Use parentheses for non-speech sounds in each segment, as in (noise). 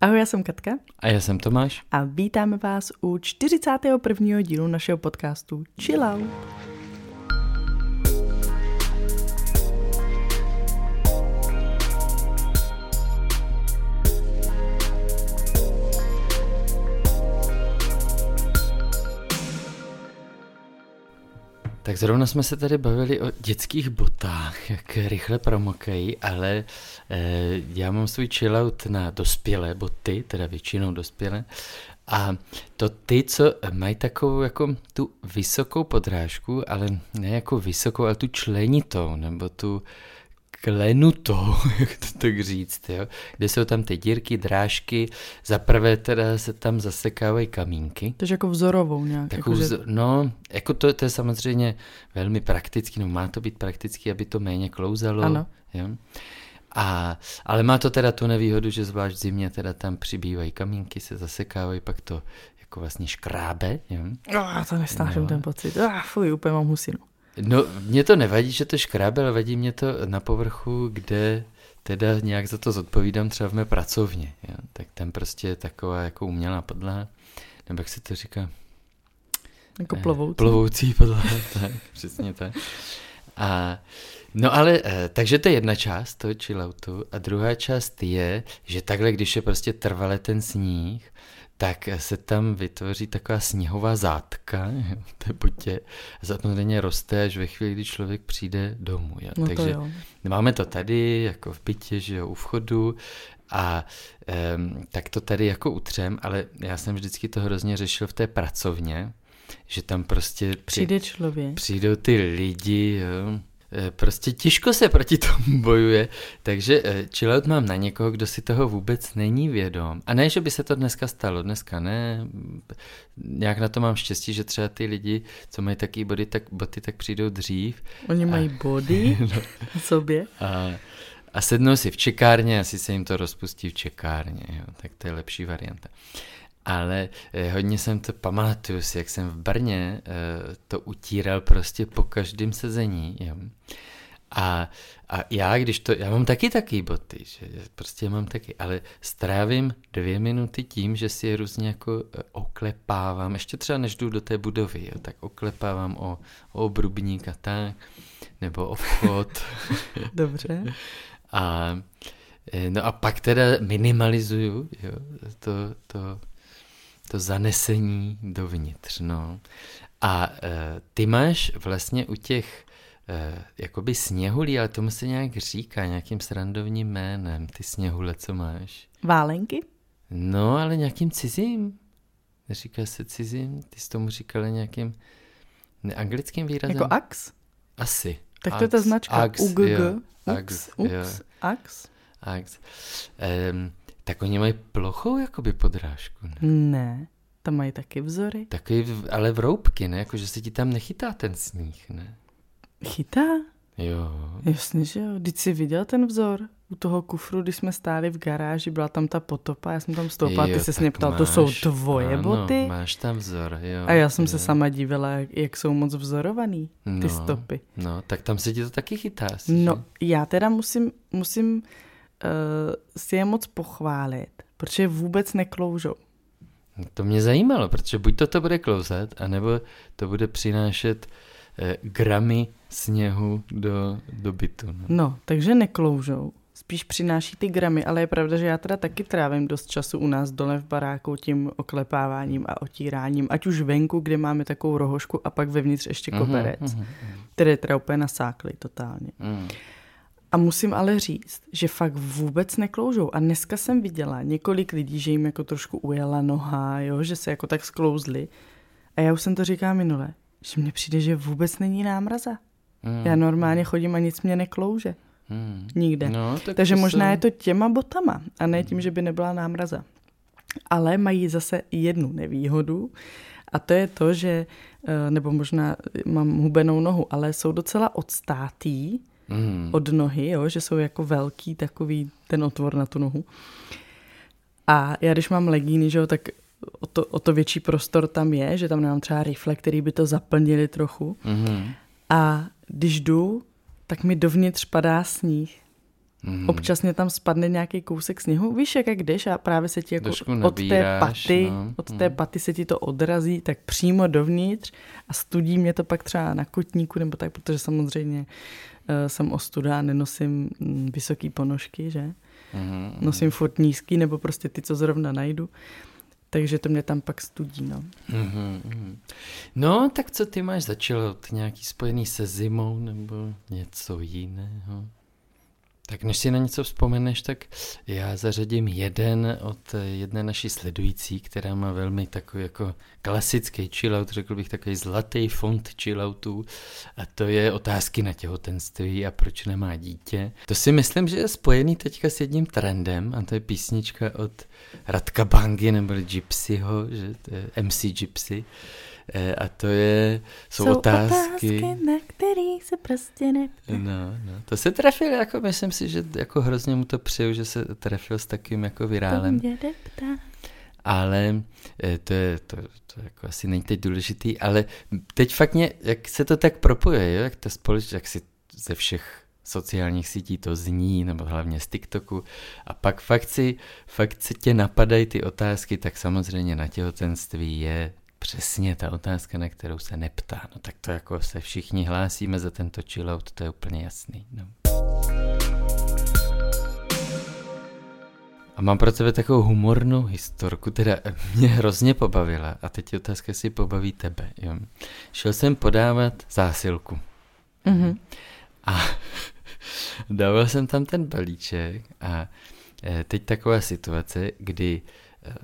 Ahoj, já jsem Katka. A já jsem Tomáš. A vítáme vás u 41. dílu našeho podcastu Chill Out. Tak zrovna jsme se tady bavili o dětských botách, jak rychle promokají, ale eh, já mám svůj chillout na dospělé boty, teda většinou dospělé, a to ty, co mají takovou jako tu vysokou podrážku, ale ne jako vysokou, ale tu členitou, nebo tu klenutou, (laughs) jak to tak říct, jo? kde jsou tam ty dírky, drážky, za prvé teda se tam zasekávají kamínky. Takže jako vzorovou nějak. Takovou, jako, že... No, jako to, to je samozřejmě velmi praktický, no má to být praktický, aby to méně klouzalo. Ano. Jo? A, ale má to teda tu nevýhodu, že zvlášť v zimě teda tam přibývají kamínky, se zasekávají, pak to jako vlastně škrábe. Jo? Oh, to nesnáším No. ten pocit. Ah, fuj, úplně mám husinu. No, mě to nevadí, že to škrábe, ale vadí mě to na povrchu, kde teda nějak za to zodpovídám třeba v mé pracovně. Jo? Tak tam prostě je taková jako umělá podlaha, nebo jak se to říká? Jako Eh, plovoucí. Plovoucí podlaha, (laughs) tak, přesně tak. A, no ale, eh, takže to je jedna část toho chilloutu a druhá část je, že takhle, když je prostě trvale ten sníh, tak se tam vytvoří taková sněhová zátka (laughs) té botě a samozřejmě roste až ve chvíli, kdy člověk přijde domů. Jo. No Takže jo. máme to tady, jako v bytě, že jo, u vchodu a um, tak to tady jako utřem, ale já jsem vždycky to hrozně řešil v té pracovně, že tam prostě ty, Přijde člověk. přijdou ty lidi, jo. E, Prostě těžko se proti (laughs) tomu bojuje, takže e, chillout mám na někoho, kdo si toho vůbec není vědom. A ne, že by se to dneska stalo, dneska ne. Nějak na to mám štěstí, že třeba ty lidi, co mají taky boty, tak, boty, tak přijdou dřív Oni mají body (laughs) No. na sobě. a, a sednou si v čekárně, asi se jim to rozpustí v čekárně, jo, tak to je lepší varianta. Ale eh, hodně jsem to pamatuju si, jak jsem v Brně eh, to utíral prostě po každém sezení. Jo. A, a já, když to, já mám taky taky boty, že prostě mám taky, ale strávím dvě minuty tím, že si je různě jako eh, oklepávám, ještě třeba než jdu do té budovy, jo, tak oklepávám o, o obrubník a tak, nebo o vchod. (laughs) Dobře. A, no a pak teda minimalizuju jo, to, to, to zanesení dovnitř. No. A e, ty máš vlastně u těch e, jakoby sněhulí, ale tomu se nějak říká, nějakým srandovním jménem, ty sněhule, co máš. Válenky? No, ale nějakým cizím. Neříká se cizím? Ty jsi tomu říkala nějakým neanglickým výrazem? Jako ax? Asi. Tak to je ta značka. Ax, UGG. jo. Ux, Ax, ux, jo. ax? Ax. Um, tak oni mají plochou jakoby podrážku, ne? Ne. Tam mají taky vzory. V- ale vroubky, ne? Jako, že se ti tam nechytá ten sníh, ne? Chytá? Jo. Jasně, že jo. Když jsi viděl ten vzor u toho kufru, když jsme stáli v garáži, byla tam ta potopa, já jsem tam stoupala, ty se mě ptal, to jsou máš- tvoje ano, boty? máš tam vzor, jo. A já jsem jo. se sama divila, jak, jsou moc vzorovaný, ty no, stopy. No, tak tam se ti to taky chytá. Asi, No, že? já teda musím, musím uh, si je moc pochválit, protože vůbec nekloužou. To mě zajímalo, protože buď to to bude klouzat, anebo to bude přinášet eh, gramy sněhu do, do bytu. No. No, takže nekloužou. Spíš přináší ty gramy, ale je pravda, že já teda taky trávím dost času u nás dole v baráku tím oklepáváním a otíráním, ať už venku, kde máme takovou rohošku a pak vevnitř ještě koberec, Mhm, mhm, které teda úplně nasákly totálně. mhm. A musím ale říct, že fakt vůbec nekloužou. A dneska jsem viděla několik lidí, že jim jako trošku ujela noha, jo, že se jako tak sklouzli. A já už jsem to říkala minule, že mně přijde, že vůbec není námraza. Mm, Já normálně chodím a nic mě neklouže. mm. Nikde. No, tak Takže možná je to těma botama a ne tím, že by nebyla námraza. Ale mají zase jednu nevýhodu a to je to, že, eh, nebo možná mám hubenou nohu, ale jsou docela odstátý Mm. od nohy, jo, že jsou jako velký takový ten otvor na tu nohu. A já když mám legíny, že jo, tak o to, o to větší prostor tam je, že tam nemám třeba rifle, který by to zaplnili trochu. Mhm. A když jdu, tak mi dovnitř padá sníh. Mm. Občas mě tam spadne nějaký kousek sněhu, víš, jak, jak jdeš a právě se ti jako od té paty, no. od té mm. paty se ti to odrazí, tak přímo dovnitř a studí mě to pak třeba na kotníku nebo tak, protože samozřejmě uh, jsem ostuda a nenosím mm, vysoký ponožky, že? Mm. Nosím furt nízký nebo prostě ty, co zrovna najdu. Takže to mě tam pak studí, no. Mm-hmm. No, tak co ty máš začalo? Nějaký spojený se zimou nebo něco jiného? Tak než si na něco vzpomeneš, tak já zařadím jeden od jedné naší sledující, která má velmi takový jako klasický chillout, řekl bych takový zlatý fond chilloutů a to je otázky na těhotenství a proč nemá dítě. To si myslím, že je spojený teďka s jedním trendem a to je písnička od Radka Bangy nebo Gypsyho, že to je MC Gypsy a to je, jsou, jsou otázky, otázky, na který se prostě neptá. No, no, to se trefil, jako myslím si, že jako hrozně mu to přeju, že se trefil s takým jako virálem. To mě ale e, to je, to, to jako asi není teď důležitý, ale teď fakt mě, jak se to tak propojuje, jo, jak ta společnost, jak si ze všech sociálních sítí to zní, nebo hlavně z TikToku, a pak fakt si, fakt se tě napadají ty otázky, tak samozřejmě na těhotenství je přesně ta otázka, na kterou se neptá. No tak to jako se všichni hlásíme za tento chillout, to je úplně jasný. No. A mám pro tebe takovou humornou historku, která mě hrozně pobavila. A teď je otázka, jestli pobaví tebe. Jo. Šel jsem podávat zásilku. Mm-hmm. A (laughs) dával jsem tam ten balíček a eh, teď taková situace, kdy eh,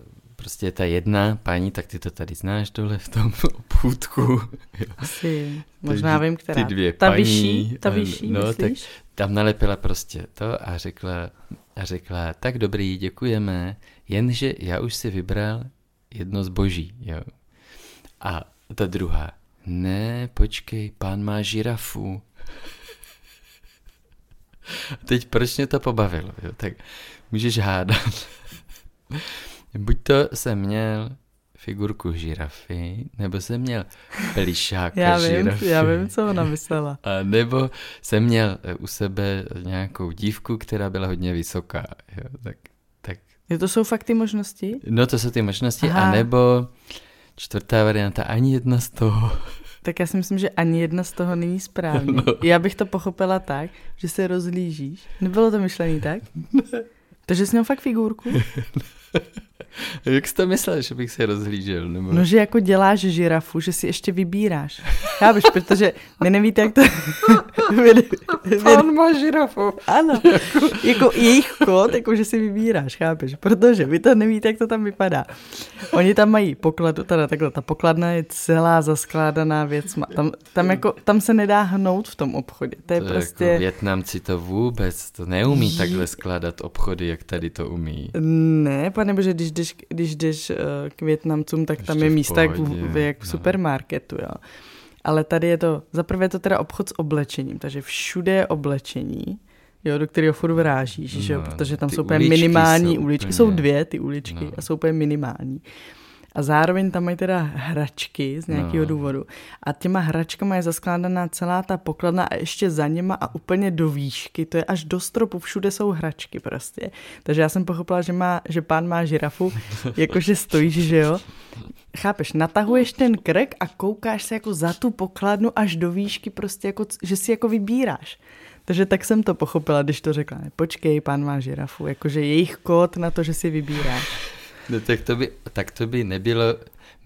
prostě ta jedna paní, tak ty to tady znáš dole v tom (laughs) obchůdku. (laughs) Asi, možná ty, vím, která. Ty dvě ta paní. Vyšší, ta vyšší, no, myslíš? tak tam nalepila prostě to a řekla, a řekla, tak dobrý, děkujeme, jenže já už si vybral jedno zboží, jo. A ta druhá, ne, počkej, pán má žirafu. (laughs) Teď proč mě to pobavilo, jo? tak můžeš hádat. Buď to jsem měl figurku žirafy, nebo jsem měl plišáka já vím, žirafy. Já vím, co ona myslela. (laughs) A nebo jsem měl eh, u sebe nějakou dívku, která byla hodně vysoká. Jo, tak, tak. Jo, to jsou fakt ty možnosti? No to jsou ty možnosti, Aha. a nebo čtvrtá varianta, ani jedna z toho. (laughs) Tak já si myslím, že ani jedna z toho není správně. No. Já bych to pochopila tak, že se rozlížíš. Nebylo to myšlený tak? (laughs) Ne. Takže jsi měl fakt figurku? (laughs) Jak jsi to myslel, že bych se rozhlížel? Nebo... No, že jako děláš žirafu, že si ještě vybíráš. Chápeš, protože my nevíte, jak to... (laughs) Pán má žirafu. Ano, (laughs) jako jejich kód, jako že si vybíráš, chápeš? Protože vy to nevíte, jak to tam vypadá. Oni tam mají pokladu, teda takhle, ta pokladna je celá zaskládaná věc. Tam, tam, jako, tam se nedá hnout v tom obchodě. To je to prostě... Jako Větnamci to vůbec, to neumí takhle skládat obchody, jak tady to umí. Ne, pane bože, když jdeš, když jdeš uh, k Větnamcům, tak tam je místa jak v, jak v no. supermarketu, jo. Ale tady je to, zaprvé je to teda obchod s oblečením, takže všude je oblečení, jo, do kterého furt vrážíš, no, že jo, no, protože tam jsou úplně minimální jsou uličky, úplně... jsou dvě ty uličky no. a jsou úplně minimální. A zároveň tam mají teda hračky z nějakého no. důvodu. A těma hračkama je zaskládaná celá ta pokladna a ještě za něma a úplně do výšky. To je až do stropu, všude jsou hračky prostě. Takže já jsem pochopila, že, má, že pán má žirafu, (laughs) jakože stojíš, že jo. Chápeš, natahuješ ten krk a koukáš se jako za tu pokladnu až do výšky prostě, jako, že si jako vybíráš. Takže tak jsem to pochopila, když to řekla. Počkej, pán má žirafu, jakože jejich kód na to, že si vybíráš. No tak to by, tak to by nebylo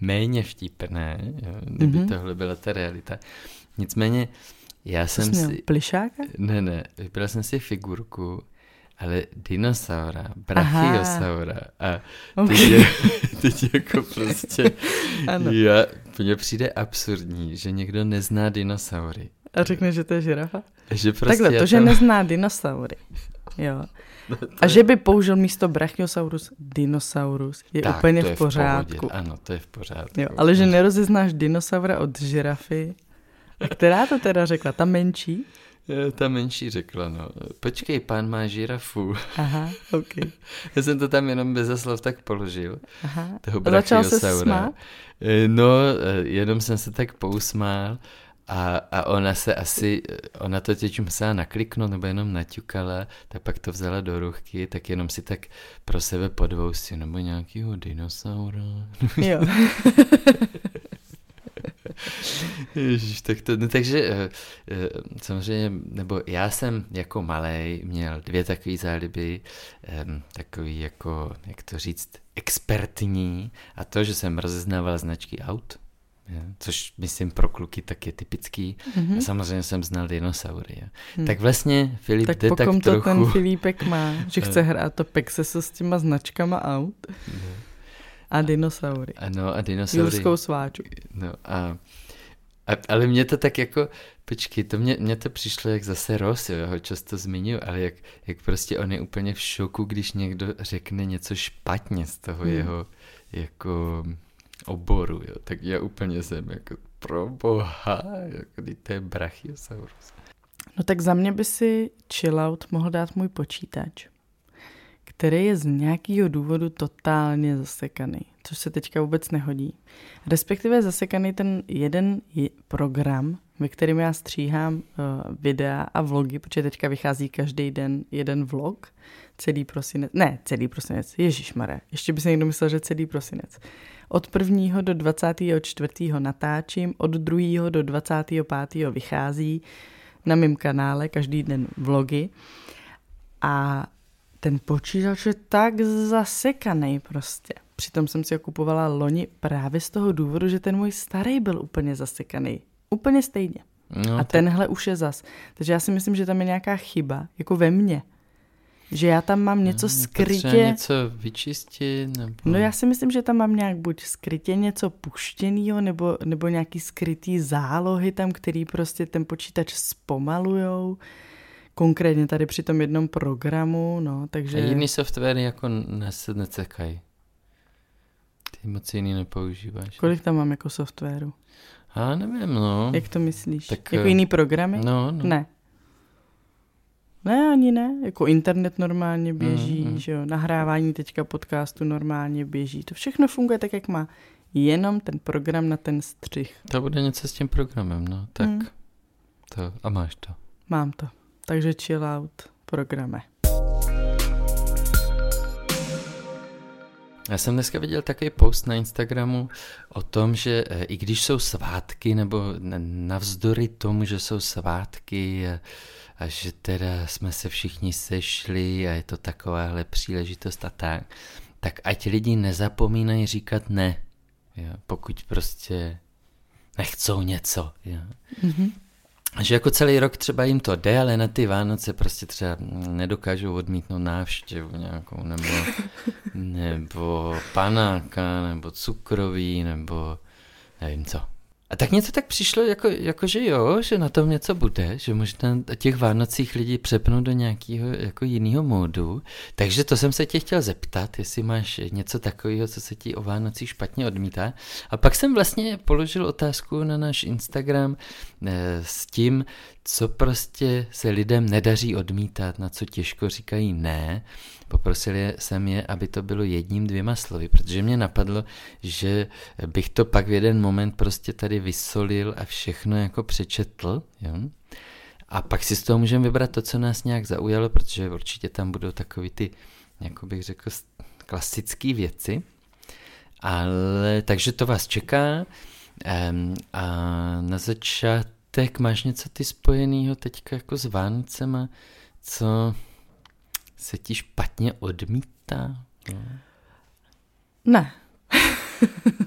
méně vtipné, jo, kdyby mm-hmm. tohle byla ta realita. Nicméně, já jsem si... Plišáka? Ne, ne, vybral jsem si figurku, ale dinosaura, brachiosaura. A okay. teď, je, (laughs) teď jako prostě, (laughs) ano. já, mně přijde absurdní, že někdo nezná dinosaury. A řekne, že to je žirafa? Že prostě Takhle, to, tam... že nezná dinosaury, jo, a že by použil místo Brachiosaurus dinosaurus je tak, úplně to je v pořádku. V ano, to je v pořádku. Jo, ale že nerozeznáš dinosaura od žirafy. A která to teda řekla? Ta menší? (laughs) Ta menší řekla, no. Počkej, pán má žirafu. Aha, ok. (laughs) Já jsem to tam jenom bez slov tak položil. Aha. Toho Začal se smát? Eh, no, eh, jenom jsem se tak pousmál A, a ona se asi, ona to teď musela nakliknout nebo jenom naťukala, tak pak to vzala do ruchky, tak jenom si tak pro sebe podvoustí, nebo nějakýho dinosaura. Jo. (laughs) Ježiš, tak to, no takže uh, uh, samozřejmě, nebo já jsem jako malý měl dvě takové záliby, takový jako, jak to říct, expertní a to, že jsem rozeznával značky aut, je, což myslím pro kluky tak je typický. Mm-hmm. A samozřejmě jsem znal dinosaury. Hmm. Tak vlastně Filip tak jde tak to trochu... ten Filipek má, že chce (laughs) hrát to Pexeso s těma značkama aut. No. A dinosaury. Ano, a dinosaury. Julskou sváču. No a, a, ale mě to tak jako, počkej, to mě, mě to přišlo jak zase Ross, jo, ho často zmiňuji, ale jak, jak prostě on je úplně v šoku, když někdo řekne něco špatně z toho hmm. jeho jako oboru, jo, tak já úplně jsem jako pro boha, jako to je Brachiosaurus. No tak za mě by si chillout mohl dát můj počítač který je z nějakého důvodu totálně zasekaný, což se teďka vůbec nehodí. Respektive zasekaný ten jeden program, ve kterém já stříhám uh, videa a vlogy, protože teďka vychází každý den jeden vlog, celý prosinec, ne, celý prosinec, Ježíš Mare, ještě by se někdo myslel, že celý prosinec. Od 1. do 24. natáčím, od 2. do 25. vychází na mém kanále každý den vlogy a ten počítač je tak zasekaný prostě. Přitom jsem si ho kupovala loni právě z toho důvodu, že ten můj starý byl úplně zasekaný. Úplně stejně. No, a tak... tenhle už je zas. Takže já si myslím, že tam je nějaká chyba, jako ve mně. Že já tam mám něco no, skrytě... něco vyčistit, nebo... No já si myslím, že tam mám nějak buď skrytě něco puštěného, nebo, nebo nějaký skrytý zálohy tam, který prostě ten počítač zpomalujou konkrétně tady při tom jednom programu, no, takže... A jiný softwary jako se necekají. Ty moc jiný nepoužíváš. Kolik tam mám jako softwaru? A nevím, no. Jak to myslíš? Tak, jako jiný programy? No, no. Ne. Ne, ani ne. Jako internet normálně běží, mm, mm. že jo. Nahrávání teďka podcastu normálně běží. To všechno funguje tak, jak má. Jenom ten program na ten střih. To bude něco s tím programem, no. Tak mm. to. A máš to. Mám to. Takže chill out programe. Já jsem dneska viděl takový post na Instagramu o tom, že eh, i když jsou svátky, nebo navzdory tomu, že jsou svátky a, že teda jsme se všichni sešli a je to takováhle příležitost a tak, tak ať lidi nezapomínají říkat ne, jo, pokud prostě nechcou něco. Jo. Mm-hmm že jako celý rok třeba jim to jde, ale na ty Vánoce prostě třeba nedokážou odmítnout návštěvu nějakou, nebo, (laughs) nebo panáka, nebo cukroví, nebo nevím co. A tak něco tak přišlo, jako, jako že jo, že na tom něco bude, že možná těch Vánocích lidi přepnou do nějakého jako jiného módu. Takže to jsem se tě chtěl zeptat, jestli máš něco takového, co se ti o Vánocích špatně odmítá. A pak jsem vlastně položil otázku na náš Instagram s tím, co prostě se lidem nedaří odmítat, na co těžko říkají ne. Poprosil jsem je, aby to bylo jedním, dvěma slovy, protože mě napadlo, že bych to pak v jeden moment prostě tady vysolil a všechno jako přečetl. Jo? A pak si z toho můžeme vybrat to, co nás nějak zaujalo, protože určitě tam budou takový ty, jako bych řekl, klasické věci. Ale takže to vás čeká. Um, a na začátek máš něco ty spojenýho teďka jako s Vánocema, co se ti špatně odmítá? No. Ne. (laughs)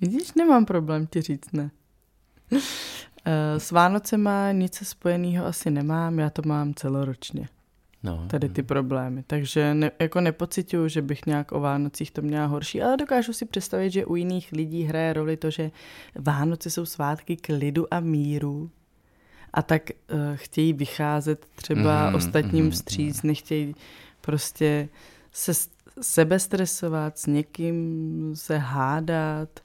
Vidíš, nemám problém ti říct ne. Eh, s Vánocema nic spojeného asi nemám, já to mám celoročně. No, tady ty problémy. Takže ne, jako nepocituju, že bych nějak o Vánocích to měla horší, ale dokážu si představit, že u jiných lidí hraje roli to, že Vánoce jsou svátky klidu a míru a tak uh, chtějí vycházet třeba mm-hmm, ostatním mm-hmm. vstříc, nechtějí prostě se sebe stresovat, s někým se hádat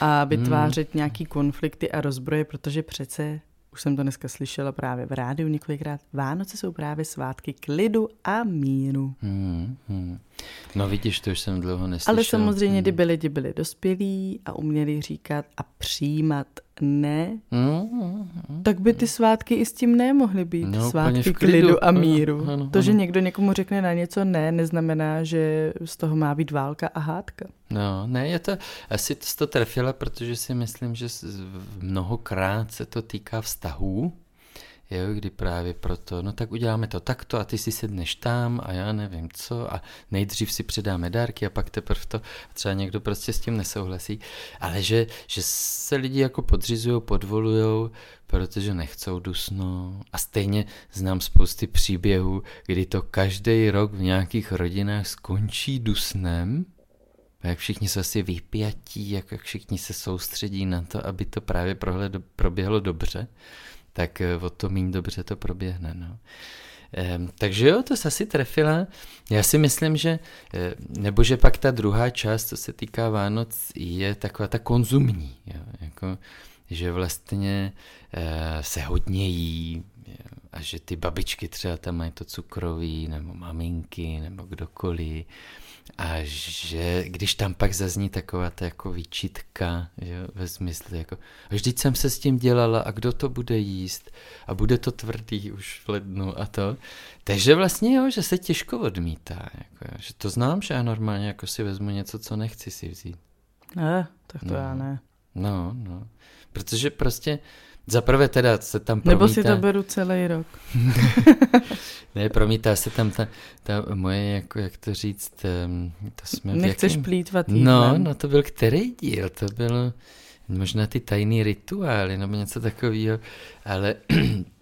a vytvářet mm. nějaký konflikty a rozbroje, protože přece, už jsem to dneska slyšela právě v rádiu několikrát, Vánoce jsou právě svátky klidu a míru. Mm, mm. No vidíš, to už jsem dlouho neslyšel. Ale samozřejmě, mm. kdyby lidi byli dospělí a uměli říkat a přijímat ne, Mm, tak by ty svátky i s tím ne mohly být. No, svátky klidu. klidu a Ano, míru. ano, to, že ano. někdo někomu řekne na něco ne, neznamená, že z toho má být válka a hádka. No, ne, je to, asi to, to trefila, protože si myslím, že mnohokrát se to týká vztahů, jo, kdy právě proto, no tak uděláme to takto a ty si sedneš tam a já nevím co a nejdřív si předáme dárky a pak teprve to, třeba někdo prostě s tím nesouhlasí, ale že, že se lidi jako podřizují, podvolujou, protože nechcou dusno a stejně znám spousty příběhů, kdy to každý rok v nějakých rodinách skončí dusnem, a jak všichni jsou asi vypjatí, jak, jak všichni se soustředí na to, aby to právě prohle, proběhlo dobře, tak eh, o to méně dobře to proběhne. No. Takže jo, to se asi trefila. Já si myslím, že, eh, nebo že pak ta druhá část, co se týká Vánoc, je taková ta konzumní. Jo, jako, že vlastně eh, se hodně jí a že ty babičky třeba tam mají to cukroví, nebo maminky, nebo kdokoliv. A že když tam pak zazní taková ta jako výčitka, že, jo, ve smyslu jako, "A vždyť jsem se s tím dělala a kdo to bude jíst a bude to tvrdý už v lednu a to. Takže vlastně jo, že se těžko odmítá. Jako, že to znám, že já normálně jako si vezmu něco, co nechci si vzít. Ne, tak to No. já ne. No, no. Protože prostě zaprvé teda se tam promítá... Nebo si to beru celý rok. (laughs) Ne, promítá se tam ta, ta moje, jako jak to říct, to jsme Nechceš jakém- plítvat No, jídlem. no to byl který díl? To bylo možná ty tajný rituály nebo něco takového, ale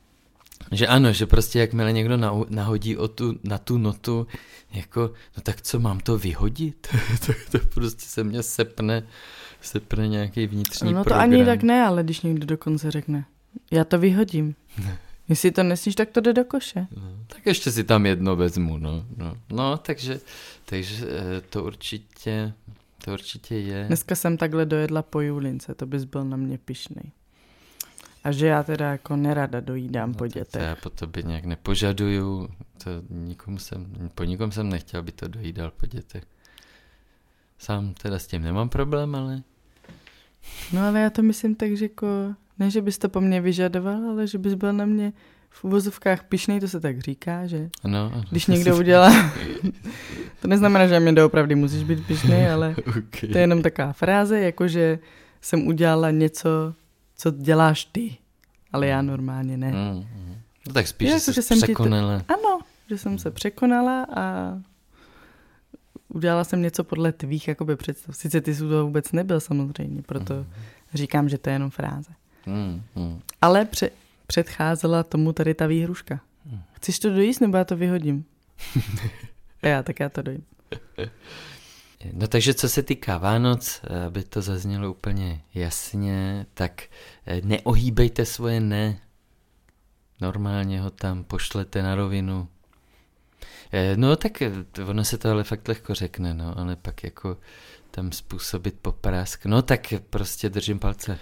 (clears throat) že ano, že prostě jakmile někdo naho- nahodí o tu, na tu notu, jako, no tak co, mám to vyhodit? (laughs) tak to prostě se mě sepne, sepne nějaký vnitřní No to program. ani tak ne, ale když někdo dokonce řekne, já to vyhodím. (laughs) Jestli to nesníš, tak to jde do koše. No, tak ještě si tam jedno vezmu, no. No, no takže, takže eh, to určitě, to určitě je. Dneska jsem takhle dojedla po Julince, to bys byl na mě pišnej. A že já teda jako nerada dojídám po No, to dětech. já po tobě nějak nepožaduju, to nikomu jsem, po nikom jsem nechtěl, aby to dojídal po dětech. Sám teda s tím nemám problém, ale No ale já to myslím tak, že jako, ne, že bys to po mně vyžadoval, ale že bys byl na mě v uvozovkách pišnej, to se tak říká, že? ano. ano. Když někdo udělá, (laughs) to neznamená, že mě doopravdy musíš být pišnej, (laughs) ale okay. to je jenom taková fráze, jako že jsem udělala něco, co děláš ty, ale já normálně ne. Mm, mm. No tak spíš, že jako, že jsem ti to- překonala. Ano, že jsem se překonala a udělala jsem něco podle tvých jakoby představ. Sice ty jsi to vůbec nebyl samozřejmě, proto říkám, že to je jenom fráze. Mm, mm. Ale pře- předcházela tomu tady ta výhruška. Chceš to dojíst, nebo já to vyhodím? A (laughs) já, tak já to dojím. No takže co se týká Vánoc, aby to zaznělo úplně jasně, tak eh, neohýbejte svoje ne. Normálně ho tam pošlete na rovinu. Eh, No tak eh, ono se to ale fakt lehko řekne, no, ale pak jako tam způsobit poprask. No tak prostě držím palce.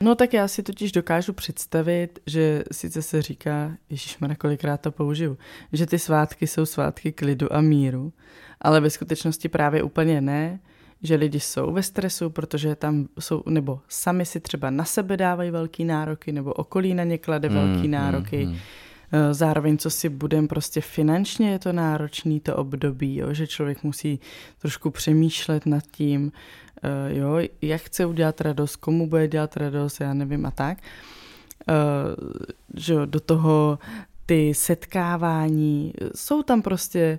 No tak já si totiž dokážu představit, že sice se říká, ježišmarja, kolikrát to použiju, že ty svátky jsou svátky klidu a míru, ale ve skutečnosti právě úplně ne, že lidi jsou ve stresu, protože tam jsou, nebo sami si třeba na sebe dávají velký nároky, nebo okolí na ně klade velký Mm, nároky. mm, mm. Eh, Zároveň, co si budem, prostě finančně je to náročný to období, jo, že člověk musí trošku přemýšlet nad tím, eh, jo, jak chce udělat radost, komu bude dělat radost, já nevím a tak. Eh, Že do toho ty setkávání, jsou tam prostě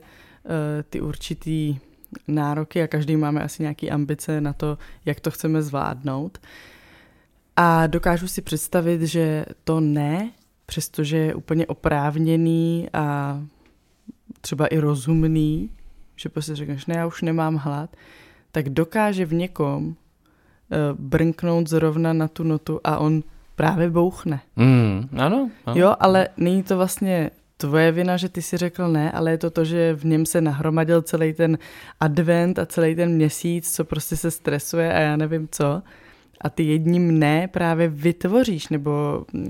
ty určitý nároky a každý máme asi nějaký ambice na to, jak to chceme zvládnout. A dokážu si představit, že to ne, přestože je úplně oprávněný a třeba i rozumný, že prostě řekneš, ne, já už nemám hlad, tak dokáže v někom eh, brnknout zrovna na tu notu a on právě bouchne. Mm, ano, ano. Jo, ale není to vlastně tvoje vina, že ty si řekl ne, ale je to to, že v něm se nahromadil celý ten advent a celý ten měsíc, co prostě se stresuje a já nevím co. A ty jedním ne právě vytvoříš, nebo mm,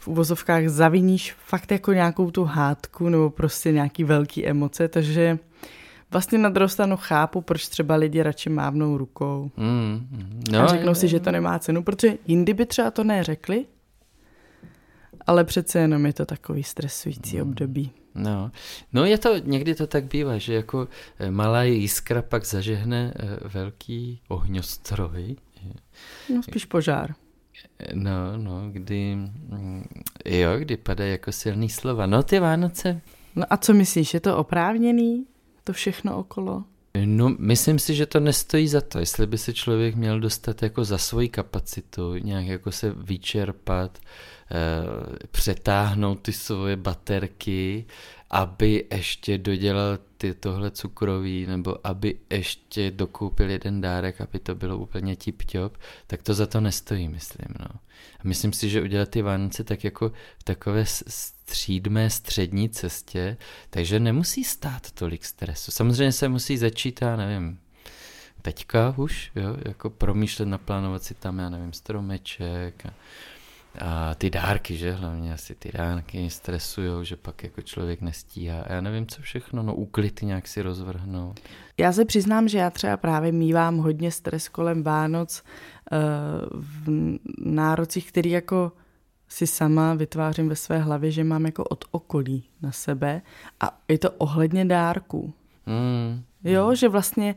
v uvozovkách zaviníš fakt jako nějakou tu hádku nebo prostě nějaký velký emoce, takže vlastně na druhou stranu chápu, proč třeba lidi radši mávnou rukou. Mm, no, a řeknou si, že to nemá cenu, protože jindy by třeba to neřekli, ale přece jenom je to takový stresující mm. období. No. no je to, někdy to tak bývá, že jako eh, malá jiskra pak zažehne eh, velký ohňostroj. No spíš požár. No, no, kdy, mm, jo, kdy padají jako silný slova. No ty Vánoce. No a co myslíš, je to oprávněný, to všechno okolo? No, myslím si, že to nestojí za to. Jestli by se člověk měl dostat jako za svoji kapacitu, nějak jako se vyčerpat, Eh, přetáhnout ty svoje baterky, aby ještě dodělal ty tohle cukroví, nebo aby ještě dokoupil jeden dárek, aby to bylo úplně tip-top, tak to za to nestojí, myslím. No. A myslím si, že udělat ty Vánoce tak jako v takové střídmé střední cestě, takže nemusí stát tolik stresu. Samozřejmě se musí začít, já nevím, teďka už, jo, jako promýšlet, naplánovat si tam, já nevím, stromeček a a ty dárky, že hlavně asi ty dárky stresují, že pak jako člověk nestíhá. A já nevím, co všechno, no úklid nějak si rozvrhnout. Já se přiznám, že já třeba právě mývám hodně stres kolem Vánoc uh, v nárocích, který jako si sama vytvářím ve své hlavě, že mám jako od okolí na sebe a je to ohledně dárků. Mm. Jo, že vlastně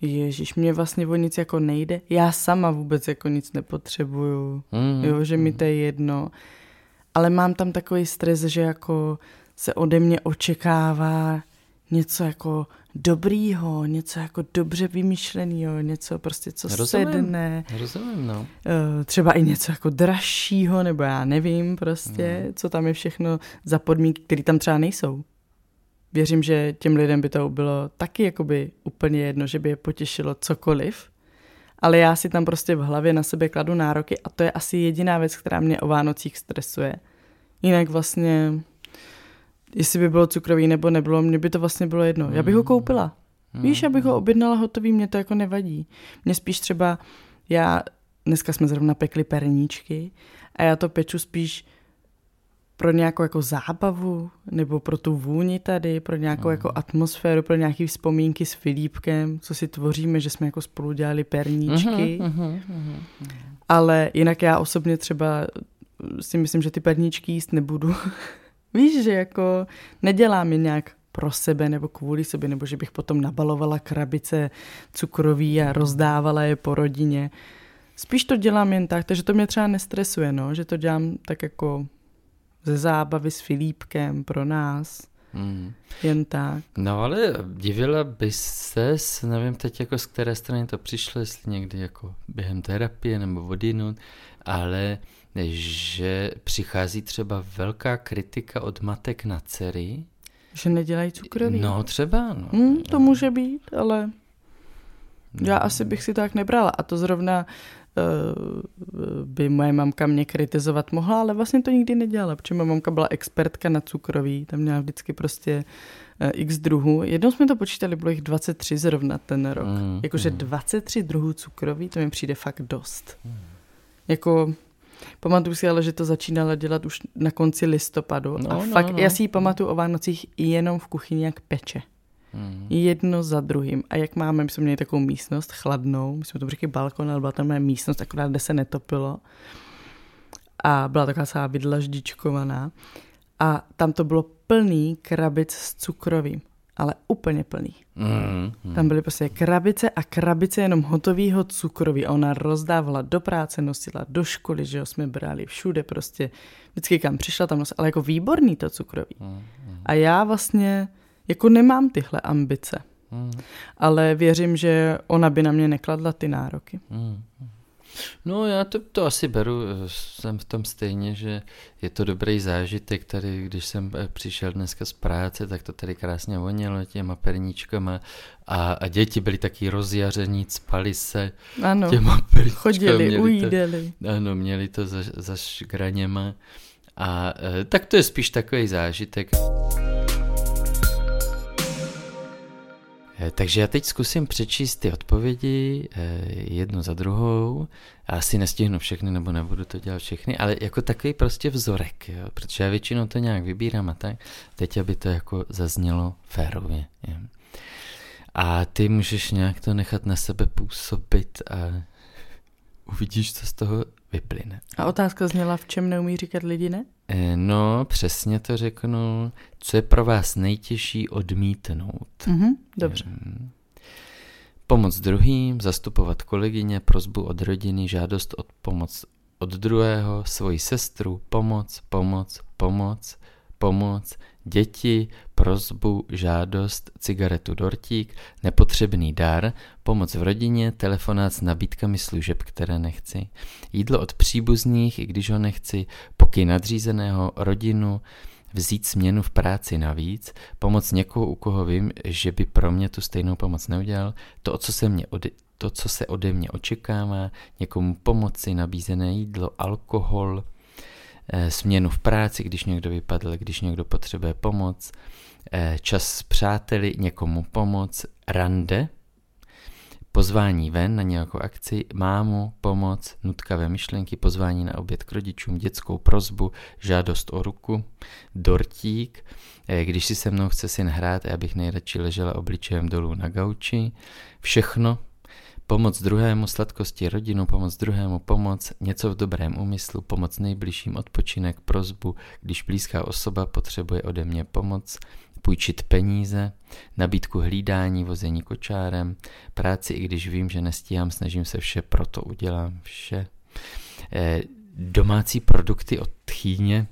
Ježíš, mě vlastně o nic jako nejde. Já sama vůbec jako nic nepotřebuju. Mm, jo, že mi to je jedno. Ale mám tam takový stres, že jako se ode mě očekává něco jako dobrýho, něco jako dobře vymýšleného, něco prostě, co rozumím, sedne. Rozumím, no. Eh, třeba i něco jako dražšího, nebo já nevím prostě, mm. co tam je všechno za podmínky, které tam třeba nejsou věřím, že těm lidem by to bylo taky jakoby úplně jedno, že by je potěšilo cokoliv, ale já si tam prostě v hlavě na sebe kladu nároky a to je asi jediná věc, která mě o Vánocích stresuje. Jinak vlastně, jestli by bylo cukrový nebo nebylo, mně by to vlastně bylo jedno. Já bych ho koupila. Víš, abych ho objednala hotový, mě to jako nevadí. Mně spíš třeba, já, dneska jsme zrovna pekli perníčky a já to peču spíš pro nějakou jako zábavu, nebo pro tu vůni tady, pro nějakou mm. jako atmosféru, pro nějaké vzpomínky s Filipkem, co si tvoříme, že jsme jako spolu dělali perníčky. Mm-hmm, mm-hmm. Ale jinak já osobně třeba si myslím, že ty perníčky jíst nebudu. (laughs) Víš, že jako nedělám je nějak pro sebe nebo kvůli sobě, nebo že bych potom nabalovala krabice cukroví a rozdávala je po rodině. Spíš to dělám jen tak, takže to mě třeba nestresuje, no, že to dělám tak jako ze zábavy s Filipkem pro nás. Hmm. Jen tak. No ale divila by se, nevím teď jako z které strany to přišlo, jestli někdy jako během terapie nebo vodinu, ale že přichází třeba velká kritika od matek na dcery. Že nedělají cukroví? No třeba. No. Hmm, to může být, ale já asi bych si tak nebrala. A to zrovna by moje mamka mě kritizovat mohla, ale vlastně to nikdy nedělala, protože moje mamka byla expertka na cukroví, tam měla vždycky prostě eh, x druhů. Jednou jsme to počítali, bylo jich 23 zrovna ten rok. Mm, Jakože mm. 23 druhů cukroví, to mi přijde fakt dost. Mm. Jako, pamatuju si ale, že to začínala dělat už na konci listopadu. No, a no, fakt, no. já si ji pamatuju o Vánocích jenom v kuchyni, jak peče. Mm. Jedno za druhým. A jak máme, my jsme měli takovou místnost chladnou, my jsme to řekli balkon, ale byla tam místnost, akorát, kde se netopilo. A byla taková celá vydlaždičkovaná. A tam to bylo plný krabic s cukrovým ale úplně plný. Mm, mm. Tam byly prostě krabice a krabice jenom hotovýho cukroví a ona rozdávala do práce, nosila do školy, že jo, jsme brali všude prostě, vždycky kam přišla tam nosila, ale jako výborný to cukroví. Mm, mm. A já vlastně jako nemám tyhle ambice. Hmm. Ale věřím, že ona by na mě nekladla ty nároky. Hmm. No já to, to asi beru, jsem v tom stejně, že je to dobrý zážitek tady, když jsem eh, přišel dneska z práce, tak to tady krásně vonělo těma perníčkama a, a děti byly taky rozjaření, spali se ano, těma (laughs) perníčkama. Chodili, ujídeli. To, ano, měli to za, za šgraněma a eh, tak to je spíš takový zážitek. Takže já teď zkusím přečíst ty odpovědi eh, jednu za druhou. Asi nestihnu všechny, nebo nebudu to dělat všechny, ale jako takový prostě vzorek, jo? protože já většinou to nějak vybírám a tak. Teď, aby to jako zaznělo férově. Jo? A ty můžeš nějak to nechat na sebe působit a uvidíš, co z toho vyplyne. A otázka zněla, v čem neumí říkat lidi ne? Eh, no, přesně to řeknu. Co je pro vás nejtěžší odmítnout? Mhm, dobře. Pomoc druhým, zastupovat kolegyně, prozbu od rodiny, žádost od pomoc od druhého, svoji sestru, pomoc, pomoc, pomoc, pomoc, děti, prozbu, žádost, cigaretu dortík, nepotřebný dar, pomoc v rodině, telefonát s nabídkami služeb, které nechci, jídlo od příbuzných, i když ho nechci, pokyn nadřízeného, rodinu, vzít směnu v práci navíc, pomoc někoho, u koho vím, že by pro mě tu stejnou pomoc neudělal, to, co se mě ode, to, co se ode mě očekává, někomu pomoci, nabízené jídlo, alkohol, směnu v práci, když někdo vypadl, když někdo potřebuje pomoc, eh, čas s přáteli, někomu pomoc, rande, pozvání ven na nějakou akci, mámu, pomoc, nutkavé myšlenky, pozvání na oběd k rodičům, dětskou prozbu, žádost o ruku, dortík, eh, když si se mnou chce syn hrát, já bych nejradši ležela obličejem dolů na gauči, všechno, Pomoc druhému, sladkosti rodinu, pomoc druhému, pomoc, něco v dobrém úmyslu, pomoc nejbližším, odpočinek, prozbu, když blízká osoba potřebuje ode mě pomoc, půjčit peníze, nabídku hlídání, vození kočárem, práci, i když vím, že nestíhám, snažím se vše, proto udělám vše. E, domácí produkty od tchýně,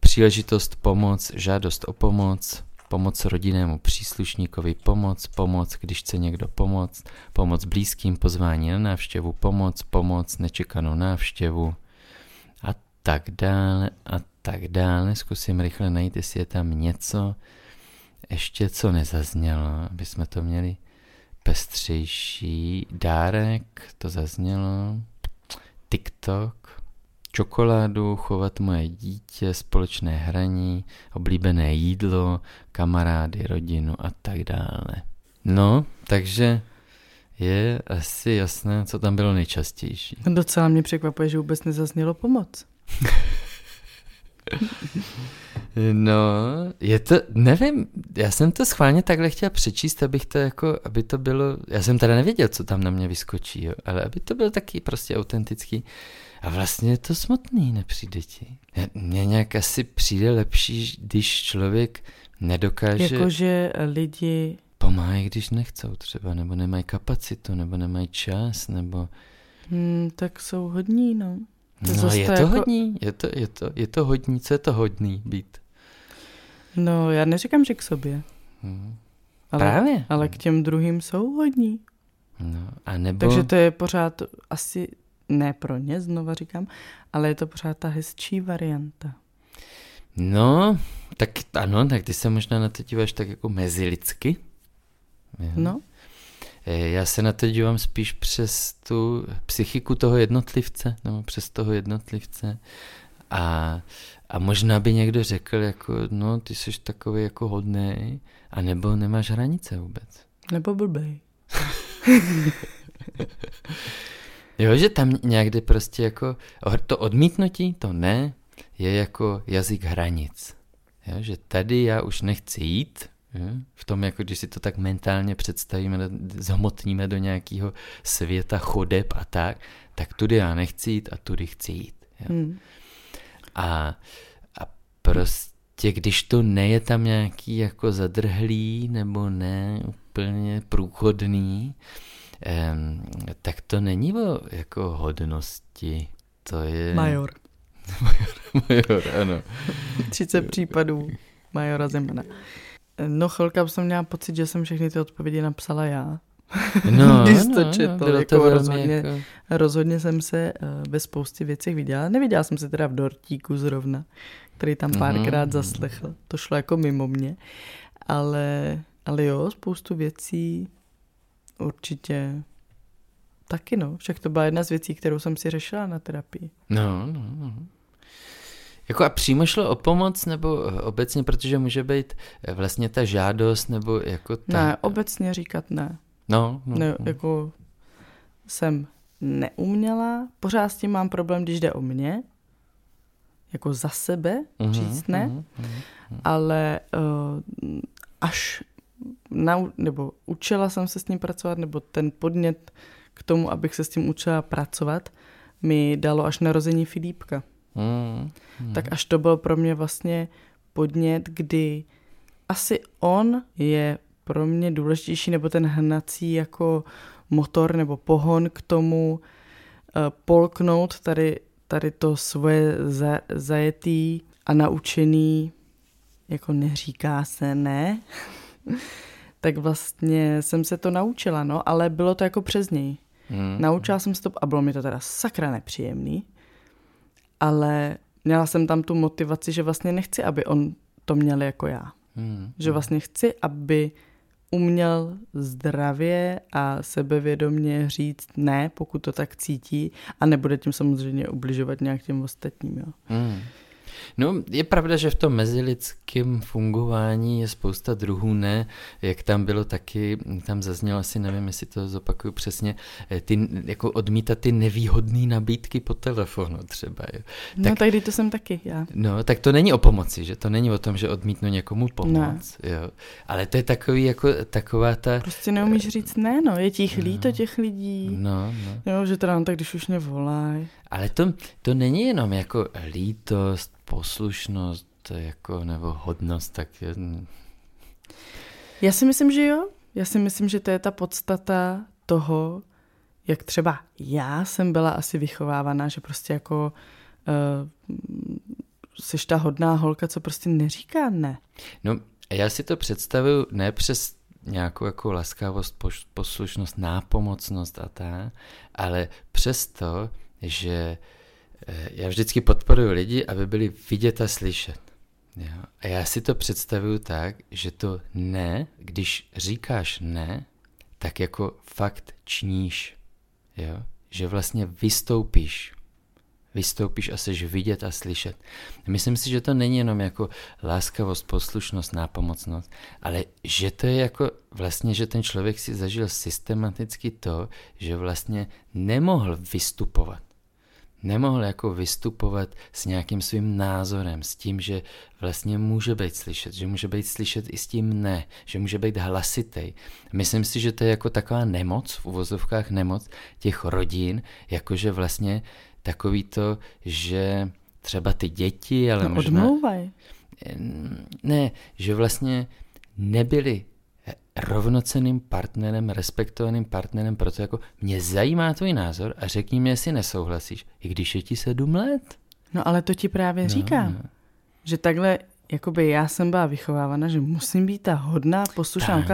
příležitost pomoc, žádost o pomoc, pomoc rodinnému příslušníkovi, pomoc, pomoc, když chce někdo pomoct, pomoc blízkým, pozvání na návštěvu, pomoc, pomoc, nečekanou návštěvu a tak dále a tak dále. Zkusím rychle najít, jestli je tam něco ještě, co nezaznělo, aby jsme to měli pestřejší. Dárek, to zaznělo. TikTok, čokoládu, chovat moje dítě, společné hraní, oblíbené jídlo, kamarády, rodinu a tak dále. No, takže je asi jasné, co tam bylo nejčastější. Docela mě překvapuje, že vůbec nezaznělo pomoc. (laughs) no, je to, nevím, já jsem to schválně takhle chtěl přečíst, abych to jako, aby to bylo, já jsem teda nevěděl, co tam na mě vyskočí, jo, ale aby to byl taky prostě autentický a vlastně je to smutný, nepřijde ti. Mně nějak asi přijde lepší, když člověk nedokáže... Jakože lidi... Pomáhají, když nechcou třeba, nebo nemají kapacitu, nebo nemají čas, nebo... Hmm, tak jsou hodní, no. To no, je to jako... hodní, je to, je, to, je to hodní, co je to hodný být? No, já neříkám, že k sobě. Hmm. Ale, Právě. Ale k těm druhým jsou hodní. No, a nebo... Takže to je pořád asi ne pro ně, znova říkám, ale je to pořád ta hezčí varianta. No, tak ano, tak ty se možná na to díváš tak jako mezilidsky. No. Eh, já se na to dívám spíš přes tu psychiku toho jednotlivce, nebo přes toho jednotlivce. A, a možná by někdo řekl, jako, no, ty jsi takový jako hodný, a nebo nemáš hranice vůbec. Nebo blbej. (laughs) Jo, že tam někdy prostě jako to odmítnutí, to ne, je jako jazyk hranic. Jo, že tady já už nechci jít, jo, v tom, jako když si to tak mentálně představíme, zhmotníme do nějakého světa chodeb a tak, tak tudy já nechci jít a tudy chci jít. Jo. Hmm. A, a prostě, když to ne je tam nějaký jako zadrhlý nebo ne úplně průchodný, Um, tak to není o jako hodnosti, to je... Major. major, (laughs) major, ano. 30 případů majora Zemana. No chvilka jsem měla pocit, že jsem všechny ty odpovědi napsala já. No, (laughs) Když no, to no, četl, no, jako to rozhodně, jako... rozhodně jsem se uh, ve spoustě věcech viděla. Neviděla jsem se teda v dortíku zrovna, který tam párkrát mm-hmm. zaslechl. To šlo jako mimo mě. Ale, ale jo, spoustu věcí určitě taky no. Však to byla jedna z věcí, kterou jsem si řešila na terapii. No, no, no. Jako a přímo šlo o pomoc, nebo obecně, protože může být eh, vlastně ta žádost, nebo jako ta... Ne, obecně říkat ne. No, no, ne no. Jako jsem neuměla, pořád s tím mám problém, když jde o mě, jako za sebe uh-huh, říct ne, uh-huh, uh-huh. ale uh, až nau, nebo učila jsem se s ním pracovat, nebo ten podnět k tomu, abych se s tím učila pracovat, mi dalo až narození Filipka. Mm, mm. Tak až to bylo pro mě vlastně podnět, kdy asi on je pro mě důležitější, nebo ten hnací jako motor nebo pohon k tomu uh, polknout tady, tady to svoje za, zajetý a naučený, jako neříká se ne, (laughs) tak vlastně jsem se to naučila, no, ale bylo to jako přes něj. Hmm. Naučila jsem se to a bylo mi to teda sakra nepříjemný, ale měla jsem tam tu motivaci, že vlastně nechci, aby on to měl jako já. Hmm. Že vlastně chci, aby uměl zdravě a sebevědomně říct ne, pokud to tak cítí a nebude tím samozřejmě ubližovat nějak těm ostatním. Jo. Hmm. No, je pravda, že v tom mezilidském fungování je spousta druhů ne, jak tam bylo taky, tam zaznělo asi, nevím, jestli to zopakuju přesně, eh, ty, jako odmítat ty nevýhodné nabídky po telefonu třeba. Jo. No, tak, no, tady to jsem taky, já. No, tak to není o pomoci, že to není o tom, že odmítnu někomu pomoc, ne. jo. Ale to je takový, jako taková ta... Prostě neumíš říct ne, no, je těch no, líto těch lidí. No, no. Jo, že teda, no, tak když už mě volají. Ale to, to není jenom jako lítost, poslušnost jako, nebo hodnost, tak je... Já si myslím, že jo. Já si myslím, že to je ta podstata toho, jak třeba já jsem byla asi vychovávaná, že prostě jako uh, jsi ta hodná holka, co prostě neříká ne. No, já si to představuju ne přes nějakou jako laskavost, poslušnost, nápomocnost a tak, ale přesto, že Eh, já vždycky podporuji lidi, aby byli vidět a slyšet. Jo? A já si to představuju tak, že to ne, když říkáš ne, tak jako fakt čníš. Jo? Že vlastně vystoupíš. Vystoupíš a seš vidět a slyšet. Myslím si, že to není jenom jako láskavost, poslušnost, nápomocnost, ale že to je jako vlastně, že ten člověk si zažil systematicky to, že vlastně nemohl vystupovat nemohl jako vystupovat s nějakým svým názorem, s tím, že vlastně může být slyšet, že může být slyšet i s tím ne, že může být hlasitý. Myslím si, že to je jako taková nemoc, v uvozovkách nemoc těch rodin, jakože vlastně takový to, že třeba ty děti, ale no, možná... Odmlouvaj. Ne, že vlastně nebyli rovnoceným partnerem, respektovaným partnerem, proto jako mě zajímá tvůj názor a řekni mi, jestli nesouhlasíš, i když je ti sedm let. No ale to ti právě no, říkám, no. že takhle, jakoby já jsem byla vychovávána, že musím být ta hodná poslušná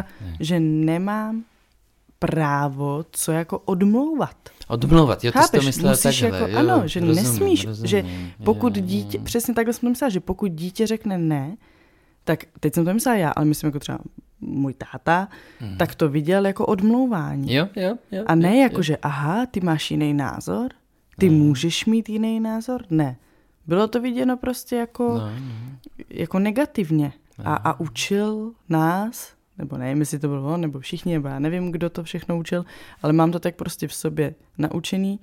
že nemám právo co jako odmlouvat. Odmlouvat, jo, ty Chápeš, jsi to myslela musíš takhle, jako, jo, Ano, že rozumím, nesmíš, rozumím, že pokud jo, dítě, jo. přesně takhle jsem to myslela, že pokud dítě řekne ne, tak teď jsem to myslela já, ale myslím jako třeba můj táta, hmm. tak to viděl jako odmlouvání. Jo, jo, jo. A ne jo, jako, jo. že aha, ty máš jiný názor, ty no. můžeš mít jiný názor. Ne. Bylo to viděno prostě jako, no, no. jako negativně. No. A, a učil nás, nebo nevím, jestli to bylo on, nebo všichni, nebo já nevím, kdo to všechno učil, ale mám to tak prostě v sobě naučený,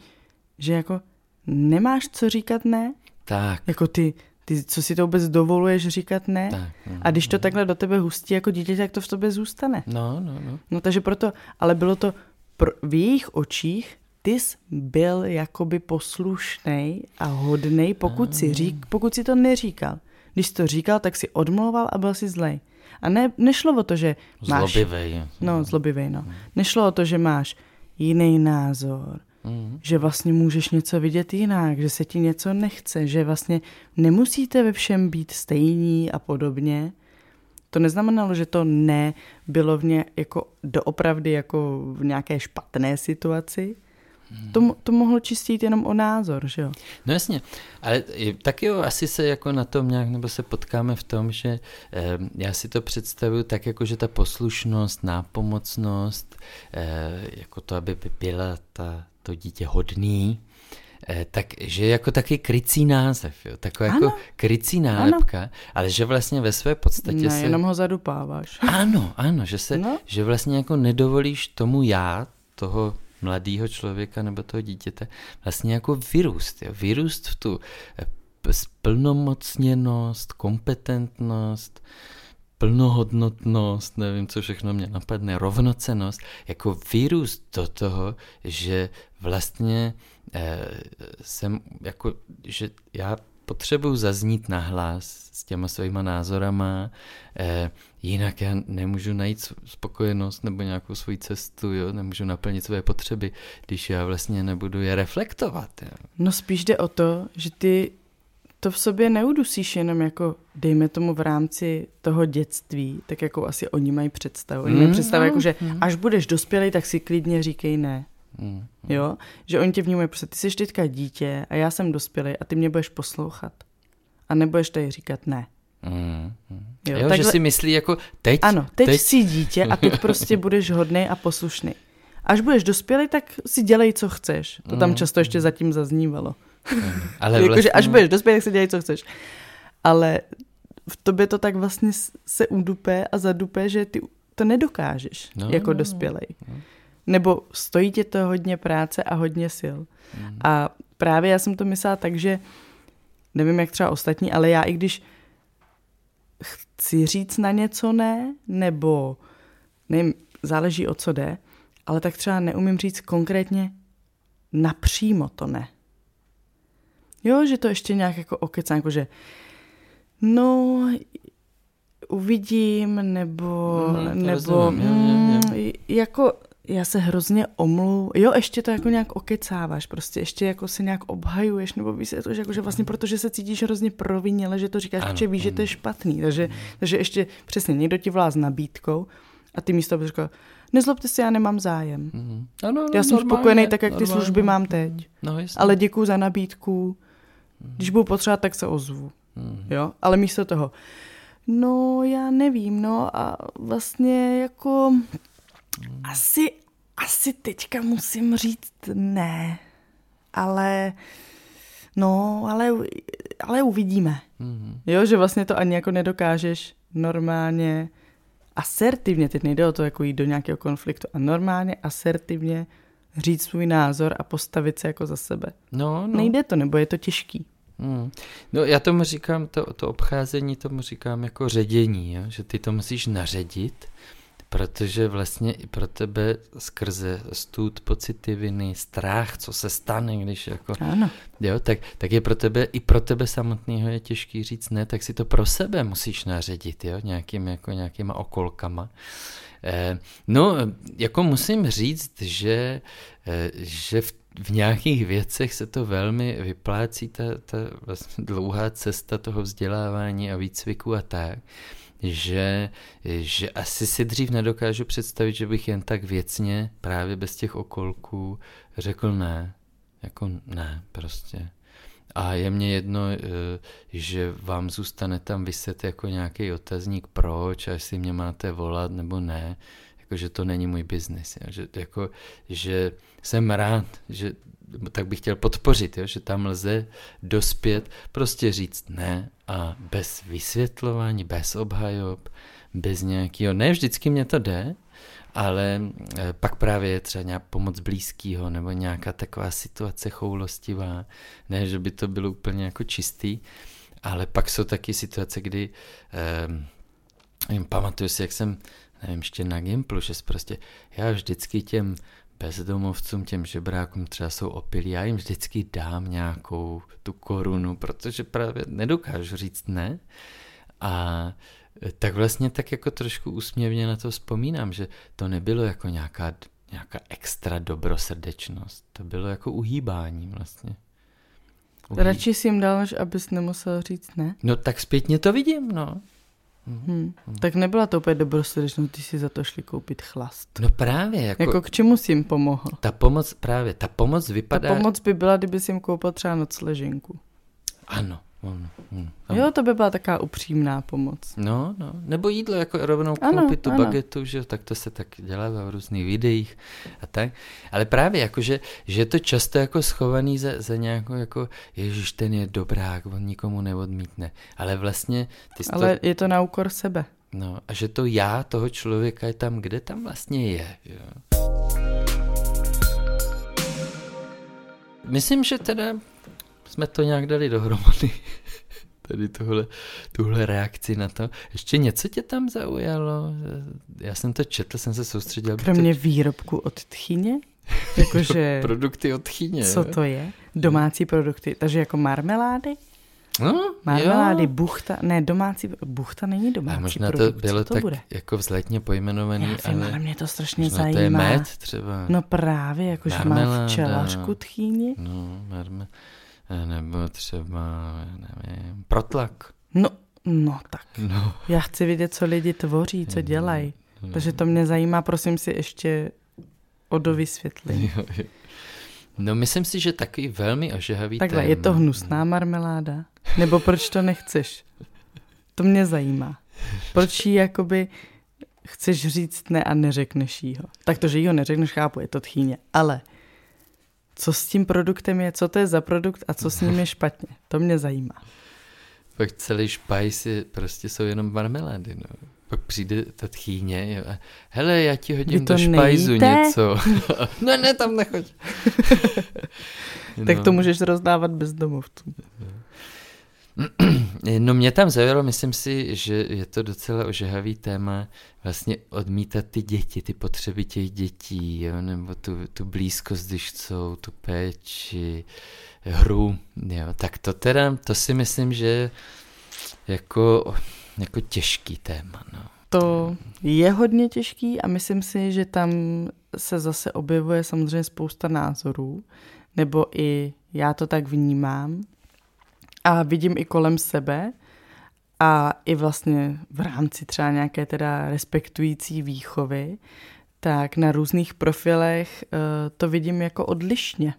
že jako nemáš co říkat ne. Tak. Jako ty, ty, co si to vůbec dovoluješ říkat ne? Tak, no, a když to no. takhle do tebe hustí jako dítě, tak to v tobě zůstane. No, no, no. No takže proto, ale bylo to pro, v jejich očích, ty jsi byl jakoby poslušný a hodný, pokud, no. si řík, pokud si to neříkal. Když jsi to říkal, tak si odmlouval a byl si zlej. A ne, nešlo o to, že máš... Zlobivej. No, zlobivej, no. Nešlo o to, že máš jiný názor, Mm. Že vlastně můžeš něco vidět jinak, že se ti něco nechce, že vlastně nemusíte ve všem být stejní a podobně. To neznamenalo, že to ne bylo v ně jako doopravdy jako v nějaké špatné situaci. Hmm. To, to mohlo čistit jenom o názor, že jo? No jasně, ale taky jo, asi se jako na tom nějak, nebo se potkáme v tom, že eh, já si to představuju tak, jako že ta poslušnost, nápomocnost, eh, jako to, aby byla ta, to dítě hodný, eh, takže jako taky krycí název, jo, taková ano. jako krycí nálepka, ano. ale že vlastně ve své podstatě ne, se... jenom ho zadupáváš. (laughs) Ano, ano, že se, no. že vlastně jako nedovolíš tomu já, toho mladého člověka nebo toho dítěte, vlastně jako vyrůst, jo, vyrůst v tu eh, splnomocněnost, kompetentnost, plnohodnotnost, nevím, co všechno mě napadne, rovnocenost, jako vyrůst do toho, že vlastně eh, jsem, jako, že já potřebuju zaznít nahlas s těma svýma názorama, eh, jinak já nemůžu najít spokojenost nebo nějakou svoji cestu, jo? nemůžu naplnit své potřeby, když já vlastně nebudu je reflektovat. Jo? No spíš jde o to, že ty to v sobě neudusíš jenom jako, dejme tomu v rámci toho dětství, tak jako asi oni mají představu. Oni mm, mají představu, no, jako, že mm. až budeš dospělý, tak si klidně říkej ne. Mm, jo? Že oni tě vnímají, prostě ty jsi teďka dítě a já jsem dospělý a ty mě budeš poslouchat. A nebudeš tady říkat ne. Mm, mm. Jo, jo takhle... že si myslí jako teď. Ano, teď, teď jsi dítě a teď prostě budeš hodný a poslušný. Až budeš dospělý, tak si dělej, co chceš. To tam často ještě zatím zaznívalo. Ale vlastně... Jakože až budeš dospělý, tak si dělej, co chceš. Ale v tobě to tak vlastně se udupe a zadupe, že ty to nedokážeš no, jako no, dospělej. No. Nebo stojí tě to hodně práce a hodně sil. Mm. A právě já jsem to myslela tak, že nevím, jak třeba ostatní, ale já i když chci říct na něco ne, nebo nevím, záleží o co jde, ale tak třeba neumím říct konkrétně napřímo to ne. Jo, že to ještě nějak jako okecám, jako že no, uvidím, nebo, mm, nebo mm, jako já se hrozně omlu, jo, ještě to jako nějak okecáváš, prostě ještě jako se nějak obhajuješ, nebo víš to, že, jako, že vlastně protože se cítíš hrozně proviněle, že to říkáš, protože víš, že to je špatný, takže, takže ještě přesně někdo ti volá s nabídkou a ty místo bys říkal, nezlobte se, já nemám zájem. Mm. Ano, no, já jsem spokojený tak, jak normálně. ty služby mám teď, no, ale děkuji za nabídku, když budu potřebovat, tak se ozvu. Mm. Jo? Ale místo toho, no já nevím, no a vlastně jako mm. asi, asi teďka musím říct ne, ale no, ale, ale uvidíme. Mm. Jo, že vlastně to ani jako nedokážeš normálně asertivně, teď nejde o to jako jít do nějakého konfliktu, a normálně asertivně říct svůj názor a postavit se jako za sebe. No, no. Nejde to, nebo je to těžký. Hmm. No já tomu říkám, to, to obcházení tomu říkám jako ředění, jo? že ty to musíš naředit, protože vlastně i pro tebe skrze stud, pocity viny, strach, co se stane, když jako, ano. jo, tak, tak je pro tebe, i pro tebe samotného je těžký říct ne, tak si to pro sebe musíš naředit, jo, nějakým, jako nějakýma okolkama. Eh, no, jako musím říct, že, eh, že v v nějakých věcech se to velmi vyplácí, ta, ta vlastně dlouhá cesta toho vzdělávání a výcviku a tak, že, že asi si dřív nedokážu představit, že bych jen tak věcně, právě bez těch okolků, řekl ne. Jako ne, prostě. A je mně jedno, eh, že vám zůstane tam vyset jako nějaký otazník proč a jestli mě máte volat nebo ne jako, že to není můj biznis, že, jako, že jsem rád, že tak bych chtěl podpořit, jo, že tam lze dospět, prostě říct ne a bez vysvětlování, bez obhajob, bez nějakého, ne vždycky mě to jde, ale eh, pak právě je třeba nějak pomoc blízkýho nebo nějaká taková situace choulostivá, ne, že by to bylo úplně jako čistý, ale pak jsou taky situace, kdy eh, pamatuju si, jak jsem nevím, ještě na Gimplu, že prostě já vždycky těm bezdomovcům, těm žebrákům třeba jsou opilí, já jim vždycky dám nějakou tu korunu, protože právě nedokážu říct ne. A tak vlastně tak jako trošku úsměvně na to vzpomínám, že to nebylo jako nějaká, nějaká extra dobrosrdečnost, to bylo jako uhýbání vlastně. Uhýb... Radši si jim dal, abys nemusel říct ne? No tak zpětně to vidím, no. Hmm. Tak nebyla to úplně dobrosrdečnost, ty si za to šli koupit chlast. No právě. Jako, jako k čemu jsi jim pomohl? Ta pomoc, právě, ta pomoc vypadá... Ta pomoc by byla, kdyby si jim koupil třeba nocleženku. Ano, Hmm, jo, to by byla taková upřímná pomoc. No, no. Nebo jídlo, jako rovnou ano, koupit tu ano. bagetu, že tak to se tak dělá v různých videích a tak. Ale právě jako, že, že je to často jako schovaný za, za nějakou jako, ježiš, ten je dobrák, on nikomu neodmítne. Ale vlastně... Ty Ale to... je to na úkor sebe. No, a že to já toho člověka je tam, kde tam vlastně je. Jo. Myslím, že teda jsme to nějak dali dohromady. (laughs) tady tuhle, tuhle reakci na to. Ještě něco tě tam zaujalo? Já jsem to četl, jsem se soustředil. Kromě to... výrobku od tchyně? (laughs) Jakože... produkty od tchyně. Co to je? Domácí produkty. Takže jako marmelády? No, Marmelády, jo. buchta, ne, domácí, buchta není domácí A možná produkt. to bylo to tak bude? jako vzletně pojmenovaný, Já vím, ale... ale mě to strašně možná zajímá. to je med třeba. No právě, jakože Marmeláda. včelařku tchýni. No, marme... Nebo třeba, nevím, protlak. No, no tak. No. Já chci vidět, co lidi tvoří, co dělají. Takže to mě zajímá, prosím si ještě o. Jo, jo. No myslím si, že takový velmi ožehavý Takhle, téma. je to hnusná marmeláda? Nebo proč to nechceš? To mě zajímá. Proč jí jakoby chceš říct ne a neřekneš jí ho? Tak to, že jí ho neřekneš, chápu, je to tchýně. Ale co s tím produktem je, co to je za produkt a co s ním je špatně? To mě zajímá. Pak celý špajs je, prostě jsou jenom marmelády, no. Pak přijde ta tchýně a hele, já ti hodím do špajzu nejíte? něco. (laughs) no ne, tam nechoď. Tak to můžeš rozdávat bezdomovcům. No (clears throat) mě tam zaujalo, myslím si, že je to docela ožehavý téma, vlastně odmítat ty děti, ty potřeby těch dětí, jo, nebo tu, tu blízkost, když chcou, tu péči, hru, jo, tak to teda, to si myslím, že jako, jako těžký téma, no. To je hodně těžký a myslím si, že tam se zase objevuje samozřejmě spousta názorů, nebo i já to tak vnímám a vidím i kolem sebe a i vlastně v rámci třeba nějaké teda respektující výchovy, tak na různých profilech uh, to vidím jako odlišně.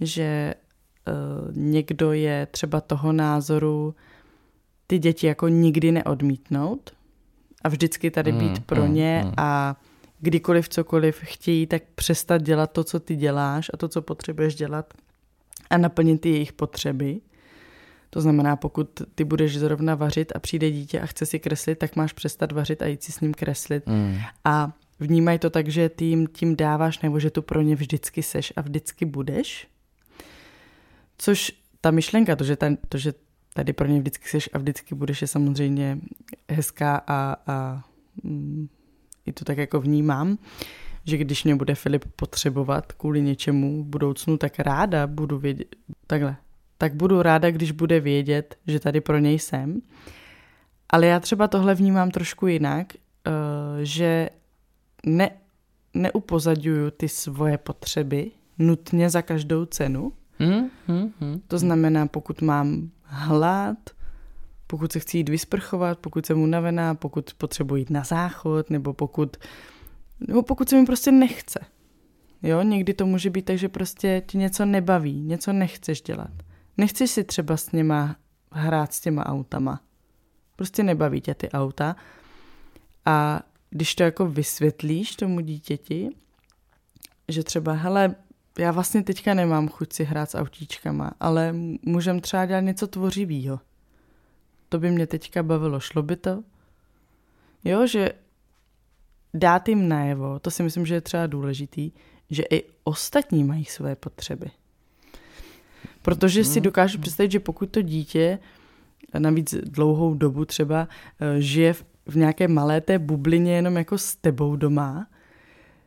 Že uh, někdo je třeba toho názoru ty děti jako nikdy neodmítnout a vždycky tady být Mm, pro mm, ně mm. a kdykoliv cokoliv chtějí, tak přestat dělat to, co ty děláš a to, co potřebuješ dělat a naplnit ty jejich potřeby. To znamená, pokud ty budeš zrovna vařit a přijde dítě a chce si kreslit, tak máš přestat vařit a jít si s ním kreslit. Mm. A vnímaj to tak, že ty jim tím dáváš, nebo že tu pro ně vždycky seš a vždycky budeš. Což ta myšlenka, to, že, ta, to, že tady pro ně vždycky seš a vždycky budeš, je samozřejmě hezká a, a mm, i to tak jako vnímám, že když mě bude Filip potřebovat kvůli něčemu v budoucnu, tak ráda budu vědět, takhle, tak budu ráda, když bude vědět, že tady pro něj jsem. Ale já třeba tohle vnímám trošku jinak, eh, že ne, neupozaďuju ty svoje potřeby nutně za každou cenu. Mm, mm, mm. To znamená, pokud mám hlad, pokud se chci jít vysprchovat, pokud jsem unavená, pokud potřebuji jít na záchod, nebo pokud, nebo pokud se mi prostě nechce. Jo, někdy to může být tak, že prostě ti něco nebaví, něco nechceš dělat. Nechceš si třeba s něma hrát s těma autama. Prostě nebaví tě ty auta. A když to jako vysvětlíš tomu dítěti, že třeba, hele, já vlastně teďka nemám chuť si hrát s autíčkama, ale můžem třeba dělat něco tvořivého. To by mě teďka bavilo, šlo by to? Jo, že dát jim najevo, to si myslím, že je třeba důležitý, že i ostatní mají své potřeby. Protože si dokážu představit, že pokud to dítě navíc dlouhou dobu třeba eh, žije v, nějaké malé té bublině jenom jako s tebou doma,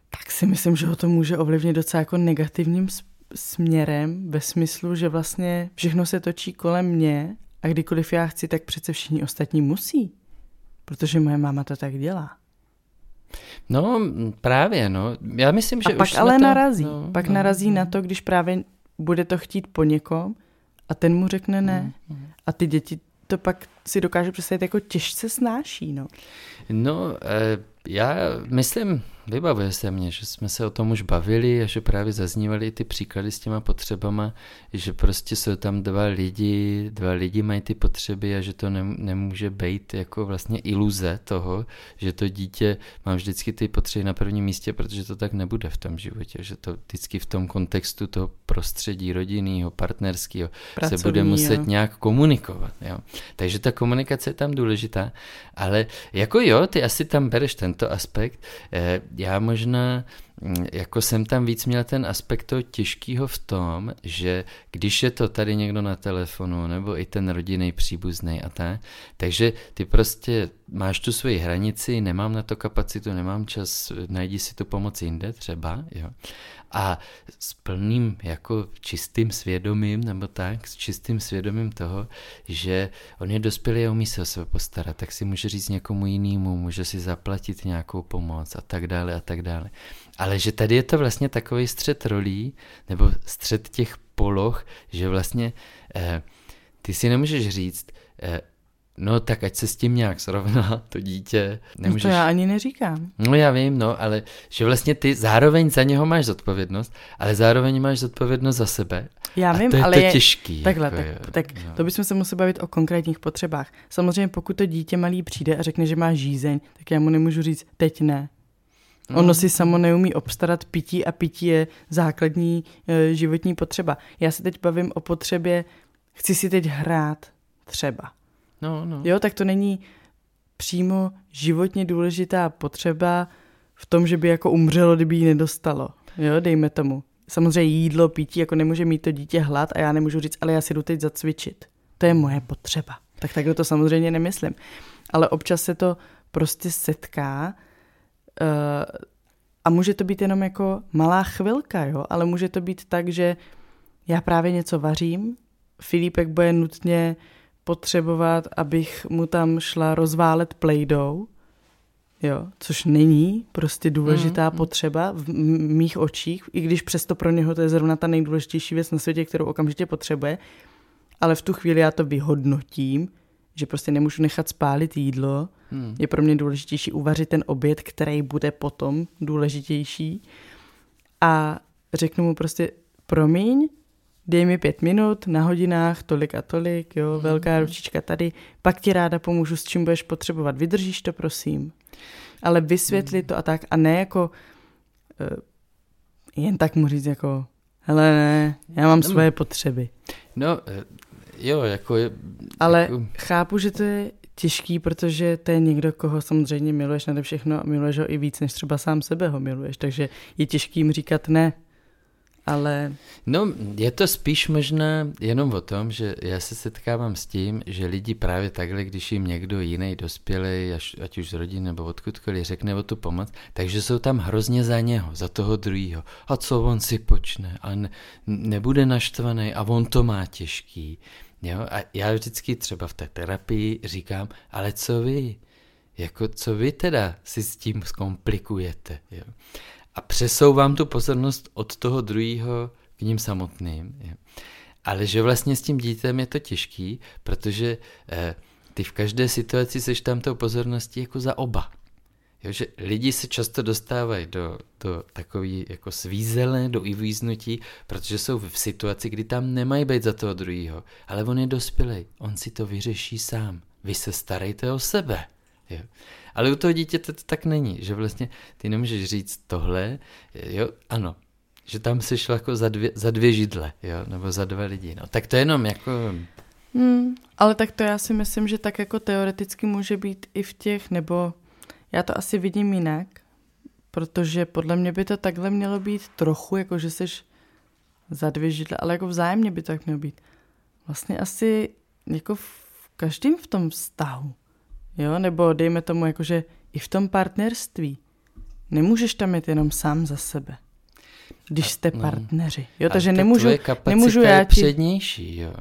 tak si myslím, že ho to může ovlivnit docela jako negativním směrem ve smyslu, že vlastně všechno se točí kolem mě a kdykoliv já chci, tak přece všichni ostatní musí. Protože moje máma to tak dělá. No právě, no. Já myslím, že A pak už ale to, narazí. No, pak no, narazí no. na to, když právě bude to chtít po někom a ten mu řekne ne. Mm, A ty děti to pak si dokáže představit jako těžce snáší, no. No, eh, já myslím, vybavuje se mě, že jsme se o tom už bavili a že právě zaznívaly i ty příklady s těma potřebama, že prostě jsou tam dva lidi, dva lidi mají ty potřeby a že to nem, nemůže být jako vlastně iluze toho, že to dítě má vždycky ty potřeby na prvním místě, protože to tak nebude v tom životě, že to vždycky v tom kontextu toho prostředí rodinného, partnerského se bude muset jo. nějak komunikovat. Jo. Takže ta komunikace je tam důležitá, ale jako jo, ty asi tam bereš tento aspekt. Eh, Já možná mm, jako jsem tam víc měl ten aspekt toho těžkého v tom, že když je to tady někdo na telefonu, nebo i ten rodinný příbuzný a tak, takže ty prostě máš tu svoji hranici, nemám na to kapacitu, nemám čas, najdi si tu pomoc jinde třeba, jo. A s plným jako čistým svědomím, nebo tak, s čistým svědomím toho, že on je dospělý a umí se o sebe postarat, tak si může říct někomu jinému, může si zaplatit nějakou pomoc a tak dále a tak dále. Ale že tady je to vlastně takový střed rolí, nebo střed těch poloh, že vlastně eh, ty si nemůžeš říct, eh, No tak ať se s tím nějak srovná to dítě. Nemůžeš... No to já ani neříkám. No já vím, no, ale že vlastně ty zároveň za něho máš zodpovědnost, ale zároveň máš zodpovědnost za sebe. Já a vím, to je ale to je... těžký. Takhle, jako tak, je, tak no. to bychom se museli bavit o konkrétních potřebách. Samozřejmě pokud to dítě malý přijde a řekne, že má žízeň, tak já mu nemůžu říct, teď ne. No. Ono si samo neumí obstarat pití a pití je základní e, životní potřeba. Já se teď bavím o potřebě, chci si teď hrát třeba. No, no. Jo, tak to není přímo životně důležitá potřeba v tom, že by jako umřelo, kdyby ji nedostalo. Jo, dejme tomu. Samozřejmě jídlo, pití, jako nemůže mít to dítě hlad a já nemůžu říct, ale já si jdu teď zacvičit. To je moje potřeba. Tak takhle to samozřejmě nemyslím. Ale občas se to prostě setká uh, a může to být jenom jako malá chvilka, jo, ale může to být tak, že já právě něco vařím, Filipek bude nutně potřebovat, abych mu tam šla rozválet plejdou, jo, což není prostě důležitá mm, potřeba v mých očích, i když přesto pro něho to je zrovna ta nejdůležitější věc na světě, kterou okamžitě potřebuje, ale v tu chvíli já to vyhodnotím, že prostě nemůžu nechat spálit jídlo, mm. je pro mě důležitější uvařit ten oběd, který bude potom důležitější. A řeknu mu prostě promiň, dej mi pět minut na hodinách, tolik a tolik, jo, mm. velká ručička tady, pak ti ráda pomůžu, s čím budeš potřebovat, vydržíš to, prosím. Ale vysvětlit mm. to a tak, a ne jako uh, jen tak mu říct jako, hele ne, já mám svoje potřeby. No, eh, jo, jako je... Ale jako... chápu, že to je těžký, protože to je někdo, koho samozřejmě miluješ nade všechno a miluješ ho i víc, než třeba sám sebe ho miluješ, takže je těžký jim říkat ne, ale... No, je to spíš možná jenom o tom, že já se setkávám s tím, že lidi právě takhle, když jim někdo jiný dospělý, ať už z rodiny nebo odkudkoliv, řekne o tu pomoc, takže jsou tam hrozně za něho, za toho druhého. A co on si počne? A ne, nebude naštvaný a on to má těžký. Jo? A já vždycky třeba v té terapii říkám, ale co vy? Jako co vy teda si s tím zkomplikujete? Jo? A přesouvám tu pozornost od toho druhého k ním samotným. Ale že vlastně s tím dítem je to těžký, protože eh, ty v každé situaci seš tam tou pozorností jako za oba. Jo, že lidi se často dostávají do, do takový jako svízele, do uvíznutí, protože jsou v situaci, kdy tam nemají být za toho druhého. Ale on je dospělý, on si to vyřeší sám. Vy se starejte o sebe. Jo. Ale u toho dítěte to tak není, že vlastně ty nemůžeš říct tohle, jo, ano, že tam jsi šel jako za dvě, za dvě židle, jo, nebo za dva lidi, no, tak to jenom jako... Hmm, ale tak to já si myslím, že tak jako teoreticky může být i v těch, nebo já to asi vidím jinak, protože podle mě by to takhle mělo být trochu, jako že jsi za dvě židle, ale jako vzájemně by to tak mělo být. Vlastně asi jako v každém v tom vztahu. Jo, nebo dejme tomu jakože i v tom partnerství. Nemůžeš tam jít jenom sám za sebe. Když jste no. partneři. Jo, takže nemůžu, nemůžu já ti... přednější, jo.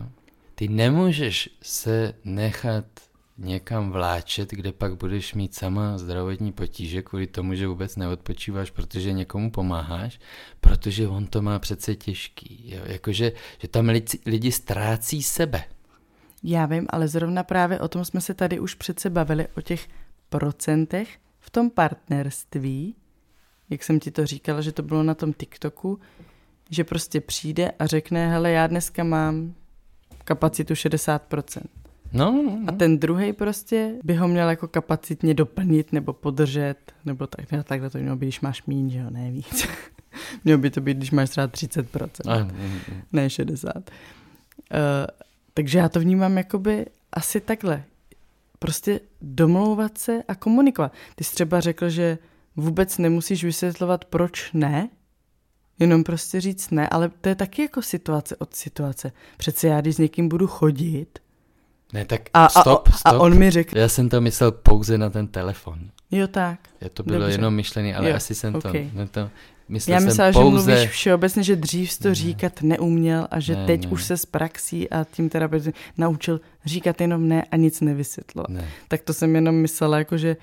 Ty nemůžeš se nechat někam vláčet, kde pak budeš mít sama zdravotní potíže kvůli tomu, že vůbec neodpočíváš, protože někomu pomáháš, protože on to má přece těžký. Jo? Jakože že tam lidi, lidi ztrácí sebe. Já vím, ale zrovna právě o tom jsme se tady už přece bavili, o těch procentech v tom partnerství, jak jsem ti to říkala, že to bylo na tom TikToku, že prostě přijde a řekne, hele, já dneska mám kapacitu 60%. No, no, no. A ten druhý prostě by ho měl jako kapacitně doplnit nebo podržet, nebo tak, ne, takhle to mělo být, když máš míň, že jo, ne víc. (laughs) mělo by to být, když máš třeba 30%, a, ne 60%. Uh, takže já to vnímám jakoby asi takhle. Prostě domlouvat se a komunikovat. Ty jsi třeba řekl, že vůbec nemusíš vysvětlovat, proč ne, jenom prostě říct ne, ale to je taky jako situace od situace. Přece já, když s někým budu chodit, Ne, tak A- a- stop, a stop. on mi řekne- Já jsem to myslel pouze na ten telefon. jo tak. Je to bylo Dobře. jenom myšlený, ale Jo, asi jsem to, okej. ne to myslel Já myslela, pouze... že mluvíš všeobecně, že dřív jsi to Ne. říkat neuměl a že Ne, teď ne. už se s praxí a tím terapeutem naučil říkat jenom ne a nic nevysvětlovat. Ne, Tak to jsem jenom myslela, jako že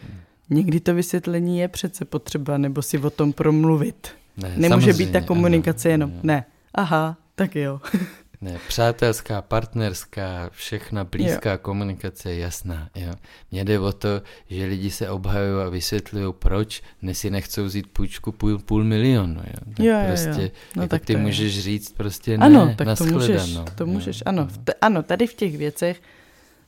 někdy to vysvětlení je přece potřeba, nebo si o tom promluvit. ne, Nemůže být ta komunikace ano, jenom ano. ne. Aha, tak jo. (laughs) Ne, přátelská, partnerská, všechna blízká komunikace je jasná. Jo. Mně jde o to, že lidi se obhajují a vysvětlují, proč si nechcou vzít půjčku půl, půl milionu. Jo. Tak Jo, jo, jo. prostě, No jako tak ty to je. můžeš říct prostě ne, ano, tak to můžeš, to jo. můžeš, ano, Jo. v t- ano, tady v těch věcech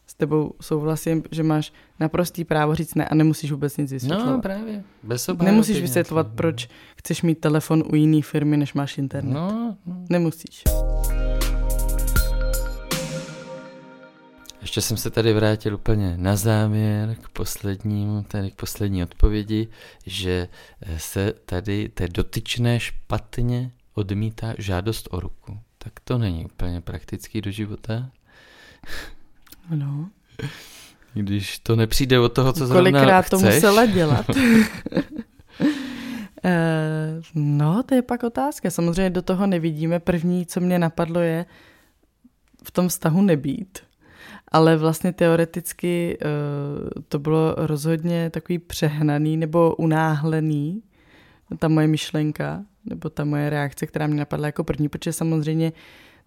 s tebou souhlasím, že máš naprostý právo říct ne a nemusíš vůbec nic vysvětlovat. No právě, bez obhajoby Nemusíš vysvětlovat, no. proč chceš mít telefon u jiné firmy, než máš internet. No, no. Nemusíš. Ještě jsem se tady vrátil úplně na závěr k poslednímu, tady k poslední odpovědi, že eh, se tady té dotyčné špatně odmítá žádost o ruku. Tak to není úplně praktický do života, No. když to nepřijde od toho, co zrovna Kolikrát to musela dělat. (laughs) Eh, no, to je pak otázka. Samozřejmě do toho nevidíme. První, co mě napadlo, je v tom vztahu nebýt. Ale vlastně teoreticky eh, to bylo rozhodně takový přehnaný nebo unáhlený, ta moje myšlenka, nebo ta moje reakce, která mě napadla jako první, protože samozřejmě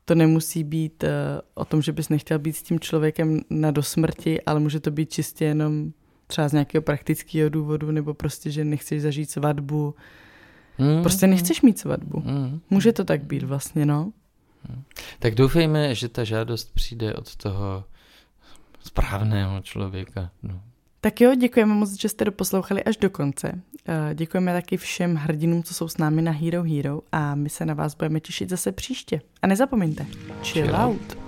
to nemusí být eh, o tom, že bys nechtěl být s tím člověkem na dosmrti, ale může to být čistě jenom třeba z nějakého praktického důvodu, nebo prostě, že nechceš zažít svatbu. Mm, Prostě nechceš mít svatbu. Mm. Může to tak být vlastně, no. Tak doufejme, že ta žádost přijde od toho správného člověka. No. Tak jo, děkujeme moc, že jste doposlouchali až do konce. Eh, Děkujeme taky všem hrdinům, co jsou s námi na Hero Hero a my se na vás budeme těšit zase příště. A nezapomeňte, chill, Chill out. out.